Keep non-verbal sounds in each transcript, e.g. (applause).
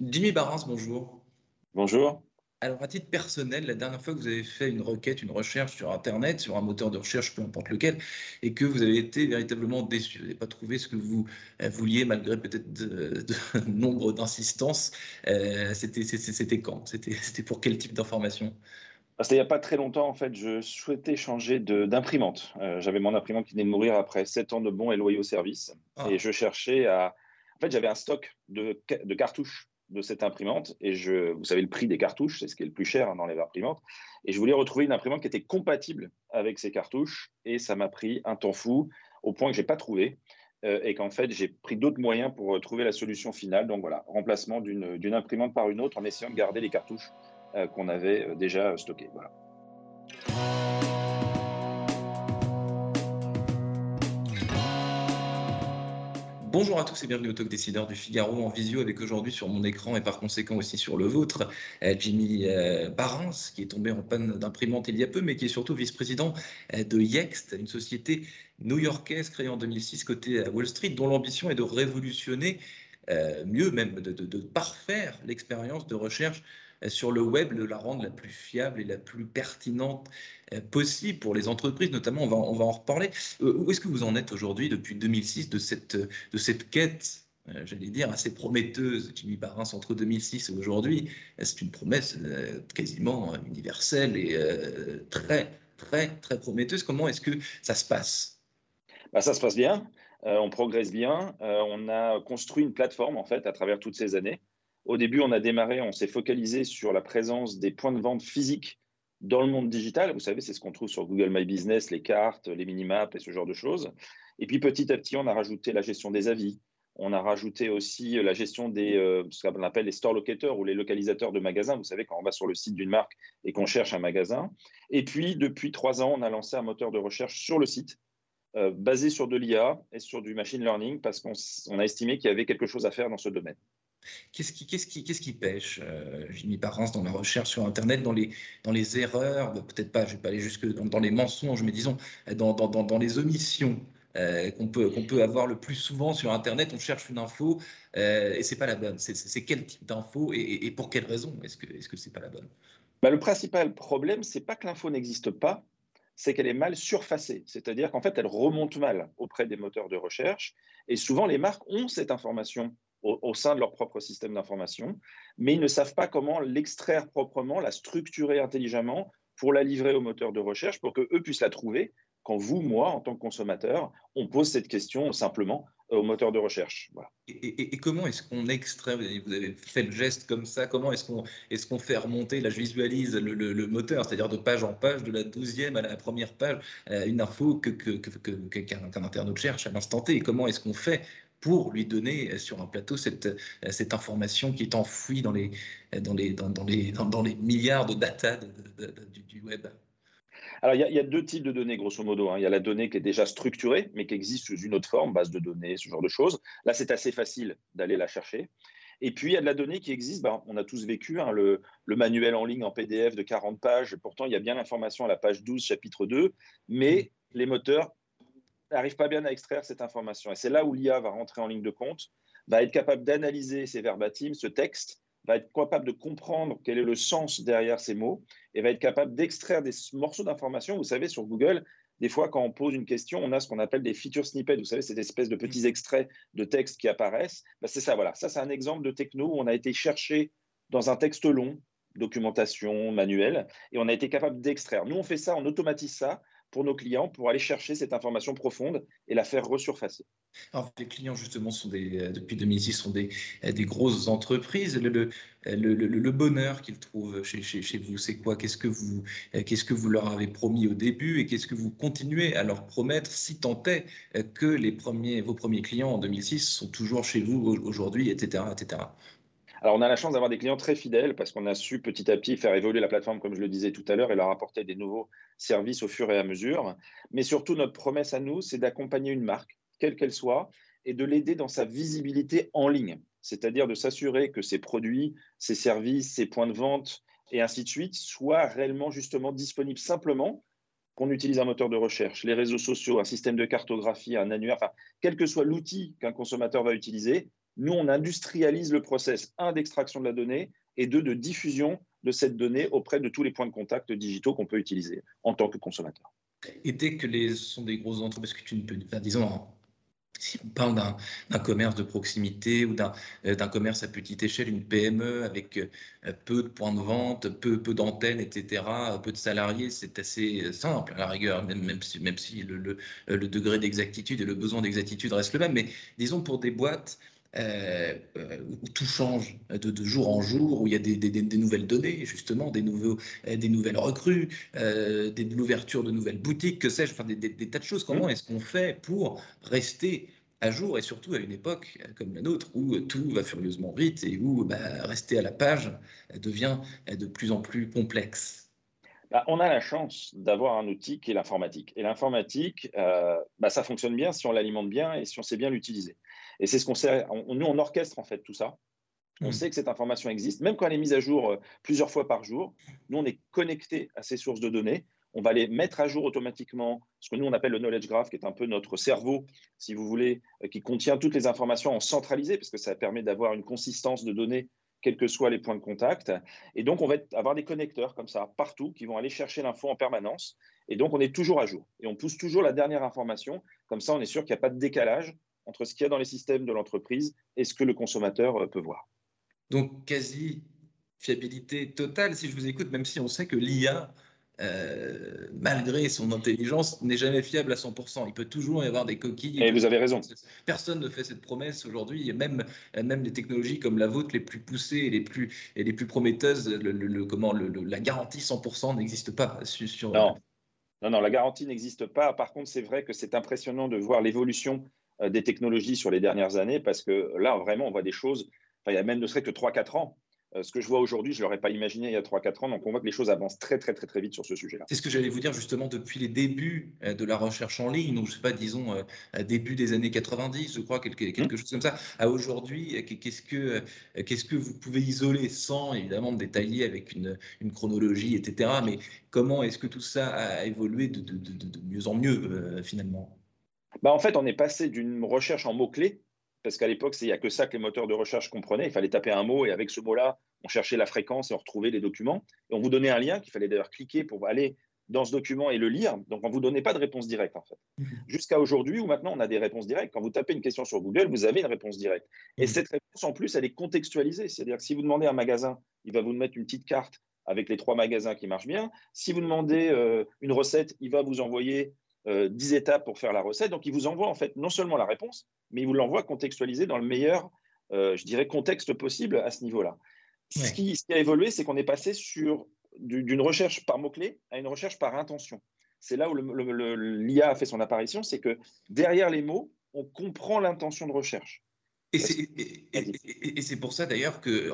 Jimmy Barras, bonjour. Bonjour. Alors, à titre personnel, la dernière fois que vous avez fait une requête, une recherche sur Internet, sur un moteur de recherche, peu importe lequel, et que vous avez été véritablement déçu, vous n'avez pas trouvé ce que vous euh, vouliez, malgré peut-être de, (laughs) nombre d'insistances, euh, c'était quand? C'était pour quel type d'information? C'était il n'y a pas très longtemps, en fait, je souhaitais changer d'imprimante. Euh, j'avais mon imprimante qui venait de mourir après 7 ans de bons et loyaux services. Ah. Et je cherchais à. En fait, j'avais un stock de, de cartouches de cette imprimante et je, vous savez le prix des cartouches, c'est ce qui est le plus cher hein, dans les imprimantes. Et je voulais retrouver une imprimante qui était compatible avec ces cartouches et ça m'a pris un temps fou au point que j'ai pas trouvé euh, et qu'en fait j'ai pris d'autres moyens pour trouver la solution finale. Donc voilà, remplacement d'une imprimante par une autre en essayant de garder les cartouches euh, qu'on avait euh, déjà stockées. Voilà. Bonjour à tous et bienvenue au Talk Décideur du Figaro en visio avec aujourd'hui sur mon écran et par conséquent aussi sur le vôtre, euh, Jimmy euh, Barins qui est tombé en panne d'imprimante il y a peu mais qui est surtout vice-président euh, de Yext, une société new-yorkaise créée en 2006 côté à Wall Street dont l'ambition est de révolutionner, mieux même de, parfaire l'expérience de recherche sur le web, de la rendre la plus fiable et la plus pertinente euh, possible pour les entreprises, notamment, on va, on va en reparler. Euh, où est-ce que vous en êtes aujourd'hui, depuis 2006, de cette, de cette quête j'allais dire, assez prometteuse, Jimmy Barins entre 2006 et aujourd'hui, c'est une promesse quasiment universelle et très, très, très prometteuse. Comment est-ce que ça se passe? Bah, Ça se passe bien, on progresse bien, on a construit une plateforme en fait à travers toutes ces années. Au début, on a démarré, on s'est focalisé sur la présence des points de vente physiques dans le monde digital. Vous savez, c'est ce qu'on trouve sur Google My Business, les cartes, les minimaps et ce genre de choses. Et puis petit à petit, on a rajouté la gestion des avis. On a rajouté aussi la gestion des, euh, ce qu'on appelle les store locators ou les localisateurs de magasins. Vous savez, quand on va sur le site d'une marque et qu'on cherche un magasin. Et puis, depuis trois ans, on a lancé un moteur de recherche sur le site euh, basé sur de l'IA et sur du machine learning parce qu'on a estimé qu'il y avait quelque chose à faire dans ce domaine. Qu'est-ce qui, qu'est-ce qui, qu'est-ce pêche, euh, Jimmy dans la recherche sur Internet, dans les, erreurs, peut-être pas, je ne vais pas aller jusque dans, les mensonges, mais disons dans, les omissions euh, qu'on peut, avoir le plus souvent sur Internet. On cherche une info euh, et c'est pas la bonne. C'est, quel type d'info et, pour quelle raison est-ce que est-ce que pas la bonne? Bah, Le principal problème, c'est pas que l'info n'existe pas, c'est qu'elle est mal surfacée. C'est-à-dire qu'en fait, elle remonte mal auprès des moteurs de recherche. Et souvent, les marques ont cette information au, sein de leur propre système d'information, mais ils ne savent pas comment l'extraire proprement, la structurer intelligemment pour la livrer au moteur de recherche pour qu'eux puissent la trouver quand vous, moi, en tant que consommateur, on pose cette question simplement au moteur de recherche. Et, comment est-ce qu'on extrait, vous avez fait le geste comme ça, comment est-ce qu'on est fait remonter, là je visualise le, moteur, c'est-à-dire de page en page, de la douzième à la première page, euh, une info qu'un que, internaute cherche à l'instant T, et comment est-ce qu'on fait pour lui donner euh, sur un plateau cette, euh, cette information qui est enfouie dans les, euh, dans les, dans, les, dans, les milliards de data du, web alors, il y, a, deux types de données, grosso modo. Hein. Il y a la donnée qui est déjà structurée, mais qui existe sous une autre forme, base de données, ce genre de choses. Là, c'est assez facile d'aller la chercher. Et puis, il y a de la donnée qui existe. Ben, on a tous vécu hein, le, le, manuel en ligne en PDF de 40 pages. Pourtant, il y a bien l'information à la page 12, chapitre 2. Mais les moteurs n'arrive pas bien à extraire cette information. Et c'est là où l'IA va rentrer en ligne de compte, va être capable d'analyser ces verbatims, ce texte, va être capable de comprendre quel est le sens derrière ces mots et va être capable d'extraire des morceaux d'information. Vous savez, sur Google, des fois, quand on pose une question, on a ce qu'on appelle des feature snippets. Vous savez, cette espèce de petits extraits de texte qui apparaissent. Ben, c'est ça, voilà. Ça, c'est un exemple de techno où on a été chercher dans un texte long, documentation, manuel, et on a été capable d'extraire. Nous, on fait ça, on automatise ça pour nos clients pour aller chercher cette information profonde et la faire resurfacer. Alors, les clients, justement, sont des, euh, depuis 2006, sont des, euh, des grosses entreprises. Le, le, le, le bonheur qu'ils trouvent chez, chez, chez vous, c'est quoi? Qu'est-ce que vous euh, qu'est-ce que vous leur avez promis au début et qu'est-ce que vous continuez à leur promettre si tant est que les premiers, vos premiers clients en 2006 sont toujours chez vous aujourd'hui, etc., etc. Alors, on a la chance d'avoir des clients très fidèles parce qu'on a su petit à petit faire évoluer la plateforme, comme je le disais tout à l'heure, et leur apporter des nouveaux services au fur et à mesure. Mais surtout, notre promesse à nous, c'est d'accompagner une marque, quelle qu'elle soit, et de l'aider dans sa visibilité en ligne. C'est-à-dire de s'assurer que ses produits, ses services, ses points de vente, et ainsi de suite, soient réellement justement disponibles simplement qu'on utilise un moteur de recherche, les réseaux sociaux, un système de cartographie, un annuaire, enfin, quel que soit l'outil qu'un consommateur va utiliser, Nous, on industrialise le process, un, d'extraction de la donnée, et deux, de diffusion de cette donnée auprès de tous les points de contact digitaux qu'on peut utiliser en tant que consommateur. Et dès que les, ce sont des grosses entreprises que tu ne peux, enfin, disons, si on parle d'un commerce de proximité ou euh, d'un commerce à petite échelle, une PME avec euh, peu de points de vente, peu, peu d'antennes, etc., peu de salariés, c'est assez simple à la rigueur, même, même si, même si le, le, le degré d'exactitude et le besoin d'exactitude restent le même. Mais disons pour des boîtes euh, où tout change de, jour en jour, où il y a des, nouvelles données, justement, des, nouveaux, des nouvelles recrues, euh, des, l'ouverture de nouvelles boutiques, que sais-je, enfin des, tas de choses. Comment est-ce qu'on fait pour rester à jour et surtout à une époque comme la nôtre où tout va furieusement vite et où bah, rester à la page devient de plus en plus complexe? Bah, on a la chance d'avoir un outil qui est l'informatique. Et l'informatique, euh, bah, ça fonctionne bien si on l'alimente bien et si on sait bien l'utiliser. Et c'est ce qu'on sait. nous, on orchestre en fait tout ça. On mmh. sait que cette information existe, même quand elle est mise à jour euh, plusieurs fois par jour. Nous, on est connecté à ces sources de données. On va les mettre à jour automatiquement, ce que nous, on appelle le knowledge graph, qui est un peu notre cerveau, si vous voulez, euh, qui contient toutes les informations en centralisé, parce que ça permet d'avoir une consistance de données quels que soient les points de contact. Et donc, on va avoir des connecteurs comme ça, partout, qui vont aller chercher l'info en permanence. Et donc, on est toujours à jour. Et on pousse toujours la dernière information. Comme ça, on est sûr qu'il n'y a pas de décalage entre ce qu'il y a dans les systèmes de l'entreprise et ce que le consommateur euh, peut voir. Donc, quasi fiabilité totale, si je vous écoute, même si on sait que l'IA, euh, malgré son intelligence, n'est jamais fiable à 100%. Il peut toujours y avoir des coquilles. Et vous avez raison. Personne ne fait cette promesse aujourd'hui. Et même, même les technologies comme la vôtre, les plus poussées et les plus, et les plus prometteuses, le, comment, la garantie 100% n'existe pas. Sur, non. non, non, la garantie n'existe pas. Par contre, c'est vrai que c'est impressionnant de voir l'évolution des technologies sur les dernières années, parce que là, vraiment, on voit des choses, il y a même ne serait que 3-4 ans. Euh, ce que je vois aujourd'hui, je ne l'aurais pas imaginé il y a 3-4 ans, donc on voit que les choses avancent très, très, très, très vite sur ce sujet-là. C'est ce que j'allais vous dire justement depuis les débuts euh, de la recherche en ligne, donc je ne sais pas, disons, début des années 90, je crois, quelque, quelque mmh. chose comme ça, à aujourd'hui, qu'est-ce que, qu'est-ce que vous pouvez isoler sans évidemment détailler avec une, une chronologie, etc. Mais comment est-ce que tout ça a évolué de, de, de, de mieux en mieux finalement? Bah, en fait, on est passé d'une recherche en mots-clés, parce qu'à l'époque, il n'y a que ça que les moteurs de recherche comprenaient. Il fallait taper un mot et avec ce mot-là, on cherchait la fréquence et on retrouvait les documents. Et on vous donnait un lien qu'il fallait d'ailleurs cliquer pour aller dans ce document et le lire. Donc, on ne vous donnait pas de réponse directe, en fait. Mmh. Jusqu'à aujourd'hui, où maintenant on a des réponses directes. Quand vous tapez une question sur Google, vous avez une réponse directe. Et mmh. cette réponse, en plus, elle est contextualisée. C'est-à-dire que si vous demandez à un magasin, il va vous mettre une petite carte avec les trois magasins qui marchent bien. Si vous demandez euh, une recette, il va vous envoyer 10 euh, étapes pour faire la recette. Donc, il vous envoie en fait non seulement la réponse, mais il vous l'envoie contextualisé dans le meilleur, euh, je dirais, contexte possible à ce niveau-là. Ce, qui, a évolué, c'est qu'on est passé sur d'une recherche par mots-clés à une recherche par intention. C'est là où l'IA a fait son apparition, c'est que derrière les mots, on comprend l'intention de recherche. Et c'est pour ça d'ailleurs que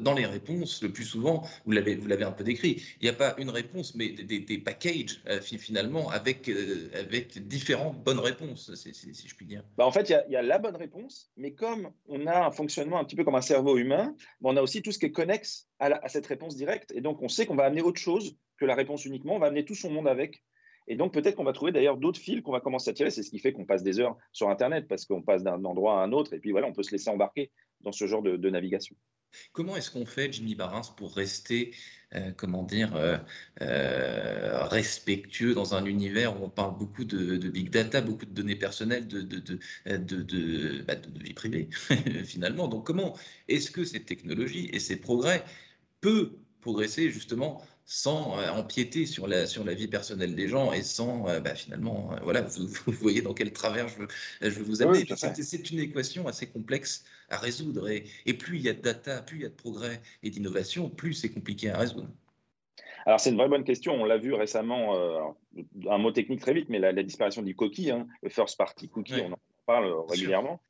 dans les réponses, le plus souvent, vous l'avez un peu décrit, il n'y a pas une réponse, mais des, des packages euh, finalement avec, euh, avec différentes bonnes réponses, si je puis dire. Bah en fait, il y, a, la bonne réponse, mais comme on a un fonctionnement un petit peu comme un cerveau humain, bah, on a aussi tout ce qui est connexe à, à cette réponse directe. Et donc, on sait qu'on va amener autre chose que la réponse uniquement, on va amener tout son monde avec. Et donc, peut-être qu'on va trouver d'ailleurs d'autres fils qu'on va commencer à tirer. C'est ce qui fait qu'on passe des heures sur Internet parce qu'on passe d'un endroit à un autre. Et puis voilà, on peut se laisser embarquer dans ce genre de, navigation. Comment est-ce qu'on fait, Jimmy Barins, pour rester, euh, comment dire, euh, euh, respectueux dans un univers où on parle beaucoup de, big data, beaucoup de données personnelles, de, bah, vie privée, (laughs) finalement? Donc, comment est-ce que cette technologie et ces progrès peuvent progresser justement sans euh, empiéter sur la, sur la vie personnelle des gens et sans, euh, bah, finalement, euh, voilà, vous, (laughs) voyez dans quel travers je veux, je veux vous amener. c'est une équation assez complexe à résoudre et, et, plus il y a de data, plus il y a de progrès et d'innovation, plus c'est compliqué à résoudre. Alors c'est une vraie bonne question. On l'a vu récemment, un mot technique très vite, mais la, disparition du cookie, hein, le first party cookie, on en parle régulièrement.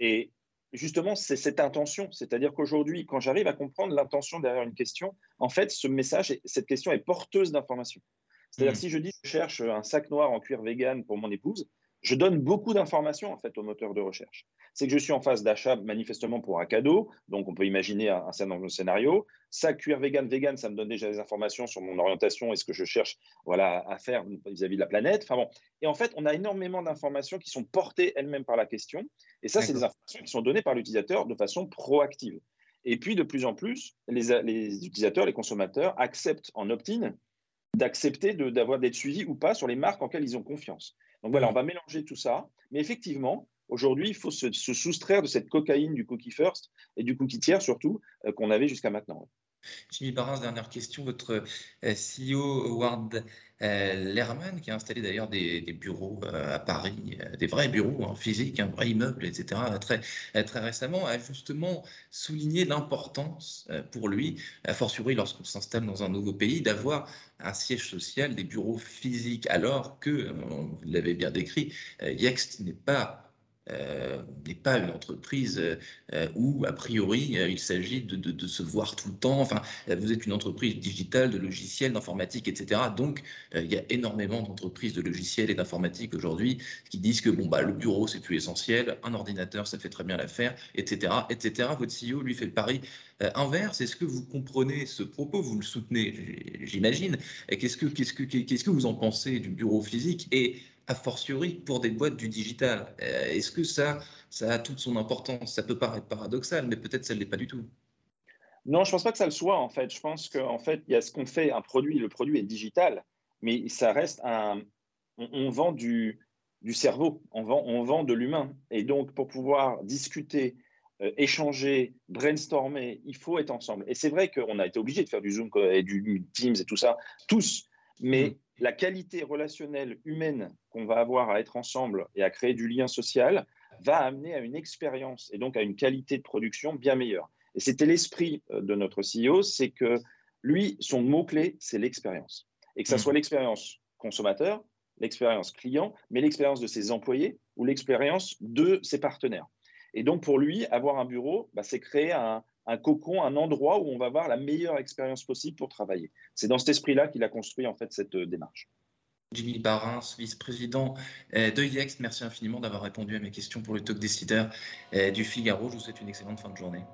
Et justement, c'est cette intention. C'est-à-dire qu'aujourd'hui, quand j'arrive à comprendre l'intention derrière une question, en fait, ce message, cette question est porteuse d'informations. C'est-à-dire, mmh. si je dis je cherche un sac noir en cuir vegan pour mon épouse, je donne beaucoup d'informations en fait au moteur de recherche. C'est que je suis en phase d'achat manifestement pour un cadeau, donc on peut imaginer un, un scénario. Ça, cuir vegan, vegan, ça me donne déjà des informations sur mon orientation et ce que je cherche voilà, à faire vis-à-vis de la planète. Enfin bon. Et en fait, on a énormément d'informations qui sont portées elles-mêmes par la question. Et ça, c'est des informations qui sont données par l'utilisateur de façon proactive. Et puis, de plus en plus, les, les utilisateurs, les consommateurs acceptent en opt-in d'accepter d'avoir d'être suivis ou pas sur les marques en lesquelles ils ont confiance. Donc voilà, on va mélanger tout ça. Mais effectivement, aujourd'hui, il faut se, soustraire de cette cocaïne du cookie first et du cookie tiers surtout euh, qu'on avait jusqu'à maintenant. Jimmy Barras, dernière question. Votre euh, CEO Howard euh, Lerman, qui a installé d'ailleurs des, bureaux à Paris, des vrais bureaux en physique, un vrai immeuble, etc., très, très récemment, a justement souligné l'importance pour lui, a fortiori lorsqu'on s'installe dans un nouveau pays, d'avoir un siège social, des bureaux physiques, alors que, vous l'avez bien décrit, Yext n'est pas euh, n'est pas une entreprise euh, où, a priori, euh, il s'agit de, se voir tout le temps. Enfin, vous êtes une entreprise digitale, de logiciels, d'informatique, etc. Donc, il y a énormément d'entreprises de logiciels et d'informatique aujourd'hui qui disent que bon, bah, le bureau, c'est plus essentiel, un ordinateur, ça fait très bien l'affaire, etc., etc. Votre CEO, lui, fait le pari inverse. Est-ce que vous comprenez ce propos? Vous le soutenez, j'imagine. Qu'est-ce que, qu'est-ce, que, vous en pensez du bureau physique? A fortiori pour des boîtes du digital. Euh, est-ce que ça, ça a toute son importance? Ça peut paraître paradoxal, mais peut-être ça ne l'est pas du tout. Non, je ne pense pas que ça le soit, en fait. Je pense qu'en fait, il y a ce qu'on fait, un produit, le produit est digital, mais ça reste un... On, vend du, du cerveau, on vend, on vend de l'humain. Et donc, pour pouvoir discuter, euh, échanger, brainstormer, il faut être ensemble. Et c'est vrai qu'on a été obligé de faire du Zoom et du Teams et tout ça, tous. Mais mm la qualité relationnelle humaine qu'on va avoir à être ensemble et à créer du lien social va amener à une expérience et donc à une qualité de production bien meilleure. Et c'était l'esprit euh, de notre CEO, c'est que lui, son mot-clé, c'est l'expérience. Et que ça mmh. soit l'expérience consommateur, l'expérience client, mais l'expérience de ses employés ou l'expérience de ses partenaires. Et donc pour lui, avoir un bureau, bah, c'est créer un, un cocon, un endroit où on va avoir la meilleure expérience possible pour travailler. C'est dans cet esprit-là qu'il a construit en fait cette euh, démarche. Jimmy Barins, vice-président euh, de IEX, merci infiniment d'avoir répondu à mes questions pour le talk décideur euh, du Figaro. Je vous souhaite une excellente fin de journée.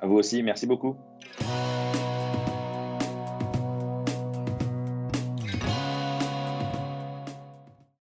À vous aussi, merci beaucoup.